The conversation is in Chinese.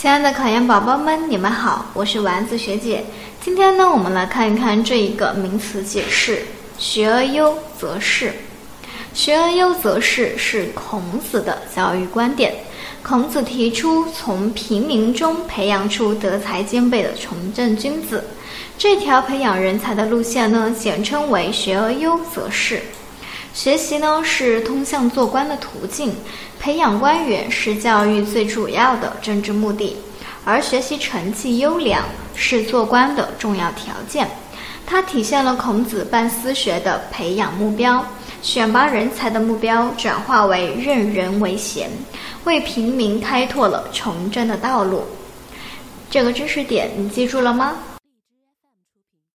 亲爱的考研宝宝们，你们好，我是丸子学姐。今天呢，我们来看一看这一个名词解释：学而优则仕。学而优则仕是孔子的教育观点。孔子提出从平民中培养出德才兼备的从政君子，这条培养人才的路线呢，简称为学而优则仕。学习呢是通向做官的途径，培养官员是教育最主要的政治目的，而学习成绩优良是做官的重要条件。它体现了孔子办私学的培养目标，选拔人才的目标转化为任人唯贤，为平民开拓了从政的道路。这个知识点你记住了吗？